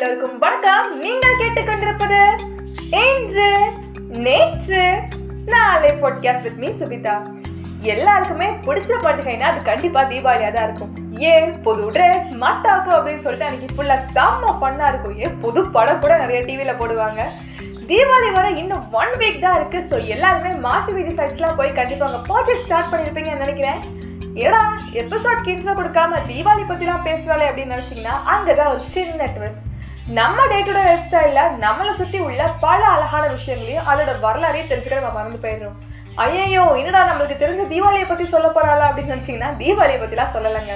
எல்லோருக்கும் வணக்கம். நீங்கள் கேட்டுக்கொண்டிருப்பது இன்று நேற்று நாளை பாட்காஸ்ட் வித் மீ சுபிதா. எல்லாருக்குமே பிடிச்ச பண்டிகைனா அது கண்டிப்பா தீபாவளியா தான் இருக்கும். ஏன் புது ட்ரெஸ் மத்தாப்பு அப்படின்னு சொல்லிட்டு அன்னைக்கு ஃபுல்லா செம்ம ஃபன்னா இருக்கும். ஏன் புது படம் கூட நிறைய டிவியில போடுவாங்க. தீபாவளி வர இன்னும் ஒன் வீக் தான் இருக்கு. ஸோ எல்லாருமே மாசி வீதி சைட்ஸ்லாம் போய் கண்டிப்பாக அங்கே ப்ராஜெக்ட் ஸ்டார்ட் பண்ணியிருப்பீங்கன்னு நினைக்கிறேன். ஏடா எபிசோட் இன்ட்ரோ கொடுக்காம தீபாவளி பற்றிலாம் பேசுவாளே அப்படின்னு நினச்சிங்கன்னா அங்கே தான் ஒரு சின்ன ட்விஸ்ட் நம்ம டே டு டே லைஃப் ஸ்டைலில் நம்மளை சுற்றி உள்ள பல அழகான விஷயங்களையும் அதோட வரலாறையும் தெரிஞ்சுக்க நம்ம மறந்து போயிடுறோம். ஐயோ என்னடா நம்மளுக்கு தெரிஞ்ச தீபாவளியை பற்றி சொல்ல போகிறாளா அப்படின்னு நினச்சிங்கன்னா தீபாவளியை பற்றிலாம் சொல்லலைங்க.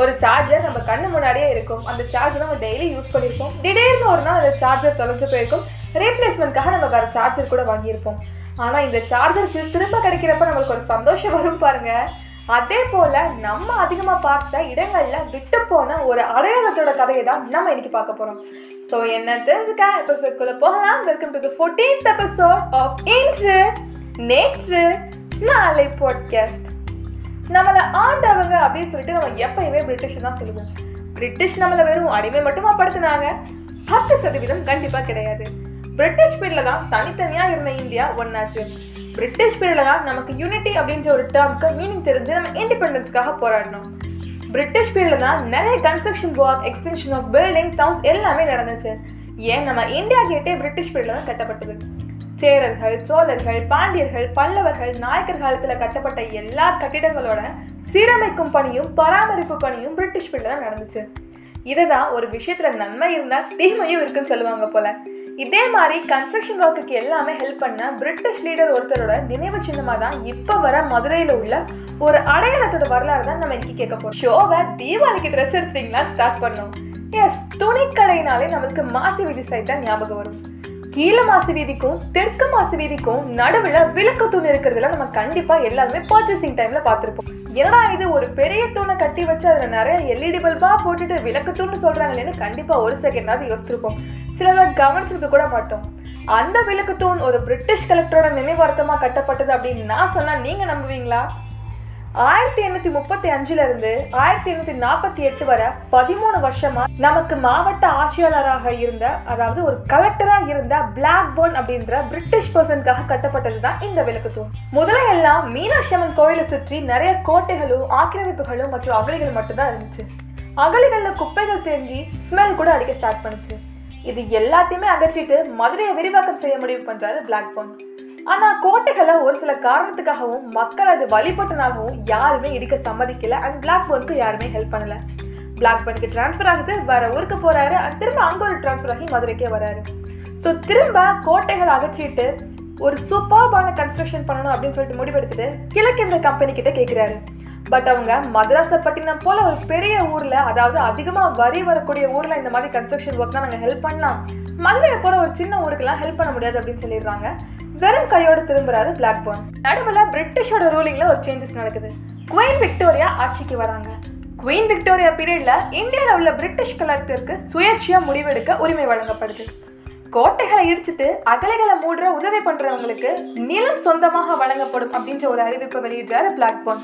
ஒரு சார்ஜர் நம்ம கண்ணு முன்னாடியே இருக்கும். அந்த சார்ஜர் நம்ம டெய்லி யூஸ் பண்ணியிருப்போம். திடீர்னு ஒரு நாள் அந்த சார்ஜர் தொலைஞ்சு போயிருக்கும். ரீப்ளேஸ்மெண்ட்காக நம்ம வேறு சார்ஜர் கூட வாங்கியிருப்போம். ஆனால் இந்த சார்ஜர் திரும்ப கிடைக்கிறப்ப நம்மளுக்கு ஒரு சந்தோஷம் வரும் பாருங்கள் அதே போல் நம்ம அதிகமாக பார்த்த இடங்களில் விட்டு போன ஒரு அடையாளத்தோட கதையை தான் நம்ம இன்னைக்கு பார்க்க போகிறோம் ஸோ என்ன தெரிஞ்சுக்க? எபிசோட்குள்ளே போகலாம். Welcome to the fourteenth episode of Indru Netru Naalai podcast நம்மளை ஆண்டவங்க அப்படின்னு சொல்லிட்டு நம்ம எப்பயுமே பிரிட்டிஷ் தான் சொல்லுவோம். பிரிட்டிஷ் நம்மளை வெறும் அடிமை மட்டுமா படுத்துனாங்க? பத்து சதவீதம் கண்டிப்பாக கிடையாது. பிரிட்டிஷ் பீரியடில் தான் தனித்தனியாக இருந்த இந்தியா ஒன்றாச்சு பிரிட்டிஷ் பீரியடில் தான் நமக்கு யூனிட்டி அப்படின்ற ஒரு டேர்முக்கு மீனிங் தெரிஞ்சு நம்ம இண்டிபெண்டன்ஸ்க்காக போராடணும் பிரிட்டிஷ் பீரியடில் தான் நிறைய construction work extension of building towns எல்லாமே நடந்துச்சு. ஏன்? நம்ம இந்தியா கேட்டே பிரிட்டிஷ் பீரியடில் தான் கட்டப்பட்டது. சேரர்கள் சோழர்கள் பாண்டியர்கள் பல்லவர்கள் நாயக்கர் காலத்தில் கட்டப்பட்ட எல்லா கட்டிடங்களோட சீரமைக்கும் பணியும் பராமரிப்பு பணியும் பிரிட்டிஷ் பீரியடில் தான் நடந்துச்சு. இதுதான் ஒரு விஷயத்தில் நன்மை இருந்தால் தீமையும் இருக்குன்னு சொல்லுவாங்க போல. இதே மாதிரி கன்ஸ்ட்ரக்ஷன் ஒர்க்குக்கு எல்லாமே ஹெல்ப் பண்ண பிரிட்டிஷ் லீடர் ஒருத்தரோட நினைவு சின்னமாக தான் இப்போ வர மதுரையில் உள்ள ஒரு அடையாளத்தோட வரலாறு தான் நம்ம இன்னைக்கு கேட்க போகிறோம் ஷோவை தீபாவளிக்கு ட்ரெஸ் எடுத்தீங்களா ஸ்டார்ட் பண்ணோம். எஸ் துணிக்கடைனாலே நம்மளுக்கு மாசி வீதி தான் ஞாபகம் வரும். கீழ மாசு வீதிக்கும் தெற்கு மாசு வீதிக்கும் நடுவில் விளக்கு தூண் இருக்கிறதுல நம்ம கண்டிப்பா எல்லாருமே பர்ச்சேசிங் டைம்ல பார்த்துருப்போம். ஏன்னா இது? ஒரு பெரிய தூணை கட்டி வச்சு அதுல நிறைய எல்இடி பல்பா போட்டுட்டு விளக்கு தூண் சொல்றாங்களேன்னு கண்டிப்பா ஒரு செகண்டாவது யோசிச்சிருப்போம். சிலர் கவனிச்சிருக்க கூட மாட்டோம். அந்த விளக்கு தூண் ஒரு பிரிட்டிஷ் கலெக்டரோட நினைவார்த்தமா கட்டப்பட்டது அப்படின்னு நான் சொன்னா நீங்க நம்புவீங்களா? ஆயிரத்தி எண்ணூத்தி முப்பத்தி அஞ்சுல இருந்து ஆயிரத்தி எண்ணூத்தி நாற்பத்தி எட்டு வரை பதிமூணு வருஷமா நமக்கு மாவட்ட ஆட்சியாளராக இருந்த அதாவது ஒரு கலெக்டரா இருந்த பிளாக் போர்ன் அப்படின்ற பிரிட்டிஷ் பர்சனுக்காக கட்டப்பட்டது தான் இந்த விளக்குத்தூண். முதல்ல எல்லாம் மீனாட்சி அம்மன் கோயிலை சுற்றி நிறைய கோட்டைகளும் ஆக்கிரமிப்புகளும் மற்றும் அகலிகள் மட்டும்தான் இருந்துச்சு. அகலிகள்ல குப்பைகள் தேங்கி ஸ்மெல் கூட அடிக்க ஸ்டார்ட் பண்ணுச்சு. இது எல்லாத்தையுமே அகற்றிட்டு மதுரையை விரிவாக்கம் செய்ய முடிவு பண்றாரு பிளாக் போர்ன் ஆனா கோட்டைகளை ஒரு சில காரணத்துக்காகவும் மக்கள் அது வழிபட்டனாகவும் யாருமே இடிக்க சம்மதிக்கல அண்ட் பிளாக் போனுக்கு யாருமே ஹெல்ப் பண்ணல. பிளாக் போனுக்கு டிரான்ஸ்ஃபர் ஆகுது வேற ஊருக்கு போறாரு அண்ட் திரும்ப அங்க ஒரு டிரான்ஸ்ஃபர் ஆகி மதுரைக்கே வராரு. ஸோ திரும்ப கோட்டைகளை அகற்றிட்டு ஒரு சூப்பர்பான கன்ஸ்ட்ரக்ஷன் பண்ணணும் அப்படின்னு சொல்லிட்டு முடிவெடுத்துட்டு கிழக்கிந்திர கம்பெனி கிட்ட கேட்குறாரு பட் அவங்க மதராசப்பட்டினம் போல ஒரு பெரிய ஊரில் அதாவது அதிகமாக வரி வரக்கூடிய ஊரில் இந்த மாதிரி கன்ஸ்ட்ரக்ஷன் ஒர்க்லாம் நாங்கள் ஹெல்ப் பண்ணலாம். மதுரையை போல ஒரு சின்ன ஊருக்கெல்லாம் ஹெல்ப் பண்ண முடியாது அப்படின்னு சொல்லிடுறாங்க. வெறும் கையோடு திரும்புறாரு பிளாக் போன் நடுவில் பிரிட்டிஷோட ரூலிங்கில் ஒரு சேஞ்சஸ் நடக்குது. குவீன் விக்டோரியா ஆட்சிக்கு வராங்க. குவீன் விக்டோரியா பீரியடில் இந்தியாவில் உள்ள பிரிட்டிஷ் கலெக்டருக்கு சுயேட்சையாக முடிவெடுக்க உரிமை வழங்கப்படுது. கோட்டைகளை இடிச்சிட்டு அகலைகளை மூடுற உதவி பண்ணுறவங்களுக்கு நிலம் சொந்தமாக வழங்கப்படும் அப்படின்ற ஒரு அறிவிப்பை வெளியிடுறாரு பிளாக் போன்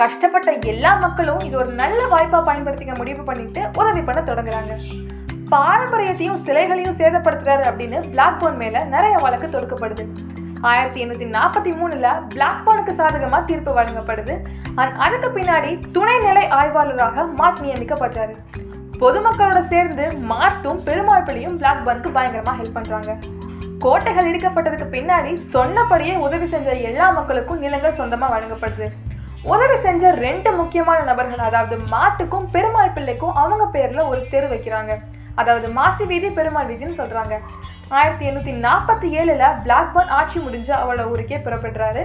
கஷ்டப்பட்ட எல்லா மக்களும் இது ஒரு நல்ல வாய்ப்பாக பயன்படுத்திக்க முடிவு பண்ணிட்டு உதவி பண்ண தொடங்குறாங்க. பாரம்பரியத்தையும் சிலைகளையும் சேதப்படுத்துறாரு அப்படின்னு பிளாக்போன் மேலே மேல நிறைய வழக்கு தொடுக்கப்படுது. ஆயிரத்தி எண்ணூற்றி நாற்பத்தி மூணில் பிளாக்போனுக்கு சாதகமாக தீர்ப்பு வழங்கப்படுது. அண்ட் அதுக்கு பின்னாடி துணைநிலை ஆய்வாளராக மாட் நியமிக்கப்படுறாரு பொதுமக்களோட சேர்ந்து மாட்டும் பெருமாள் பிள்ளையும் பயங்கரமாக ஹெல்ப் பண்ணுறாங்க கோட்டைகள் இடிக்கப்பட்டதுக்கு பின்னாடி சொன்னபடியே உதவி செஞ்ச எல்லா மக்களுக்கும் நிலங்கள் சொந்தமாக வழங்கப்படுது. உதவி செஞ்ச ரெண்டு முக்கியமான நபர்கள் அதாவது மாட்டுக்கும் பெருமாள் பிள்ளைக்கும் அவங்க பேரில் ஒரு தெரு வைக்கிறாங்க. அதாவது மாசி வீதி பெருமாள் வீதின்னு சொல்கிறாங்க ஆயிரத்தி எண்ணூற்றி நாற்பத்தி ஏழில் பிளாக்பர்ன் ஆட்சி முடிஞ்சு அவரோட ஊருக்கே புறப்படுறாரு.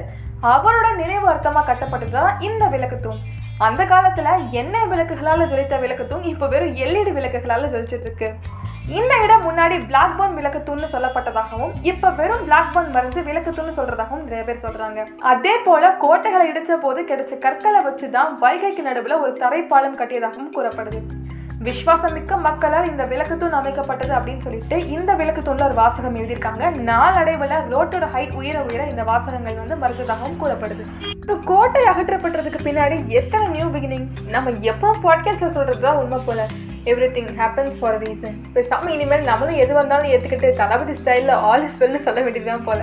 அவரோட நினைவு அர்த்தமாக கட்டப்பட்டது தான் இந்த விளக்கத்தும் அந்த காலத்தில் எண்ணெய் விளக்குகளால் ஜொலித்த விளக்கத்தும் இப்போ வெறும் எல்இடி விளக்குகளால் ஜொலிச்சிட்டு இருக்கு. இந்த இடம் முன்னாடி பிளாக் போன் விளக்குத்தூண்னு சொல்லப்பட்டதாகவும் இப்ப வெறும் பிளாக் போன் விளக்கு விளக்குத்தூண்னு சொல்றதாகவும் நிறைய பேர் சொல்றாங்க. அதே போல கோட்டைகளை இடிச்ச போது கிடைச்ச கற்களை வச்சுதான் வைகைக்கு நடுவில் ஒரு தரைப்பாலம் கட்டியதாகவும் கூறப்படுது. விஸ்வாசமிக்க மக்களால் இந்த விளக்குத்தூண் அமைக்கப்பட்டது அப்படின்னு சொல்லிட்டு இந்த விளக்குத்தூண்ல ஒரு வாசகம் எழுதியிருக்காங்க. நாளடைவில் ரோட்டோட ஹைட் உயர உயர இந்த வாசகங்கள் வந்து மறுத்ததாகவும் கூறப்படுது. ஒரு கோட்டை அகற்றப்பட்டதுக்கு பின்னாடி எத்தனை நியூ பிகினிங் நம்ம எப்போ பாட்காஸ்ட்ல சொல்றது தான் உண்மை போல. Every thing happens for reason இப்போ சம் இனிமேல் நம்மளும் எது வந்தாலும் ஏற்றுக்கிட்டு தளபதி ஸ்டைலில் ஆல் இஸ் வெல்னு சொல்ல வேண்டியதுதான் போல.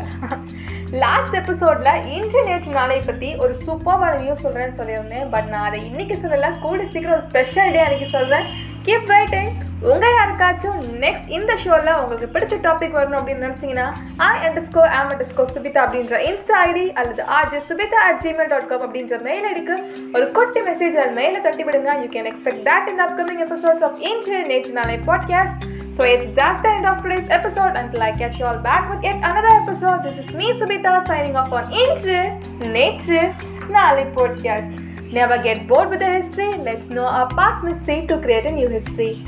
லாஸ்ட் எபிசோடில் இன்று நேற்று நாளை பற்றி ஒரு சூப்பரான நியூஸ் சொல்கிறேன்னு சொல்லியிருந்தேன் பட் நான் அதை இன்றைக்கி சொல்லலை. கூட சீக்கிரம் ஒரு ஸ்பெஷல் டே அன்றைக்கி சொல்கிறேன் கீப் வெயிட்டிங் உங்கள் யாருக்காச்சும் நெக்ஸ்ட் இந்த ஷோவில் உங்களுக்கு பிடிச்ச டாபிக் வரணும் அப்படின்னு நினச்சிங்கன்னா ஐ அண்டர்ஸ்கோ ஆம் அண்டர்ஸ்கோ சுபிதா அப்படின்ற இன்ஸ்டா ஐடி அல்லது RJ Subitha at Gmail dot com அப்படின்ற மெயில் ஐடிக்கு ஒரு குட்டி மெசேஜ் அது மெயிலை தட்டி விடுங்க you can expect that in upcoming episodes of Indru Netru Naalai podcast So it's just the end of today's episode. Until I catch you all back with yet another episode, this is me Subita signing off on Intre Nature Nali podcast. Never get bored with the history. Let's know our past mistake to create a new history.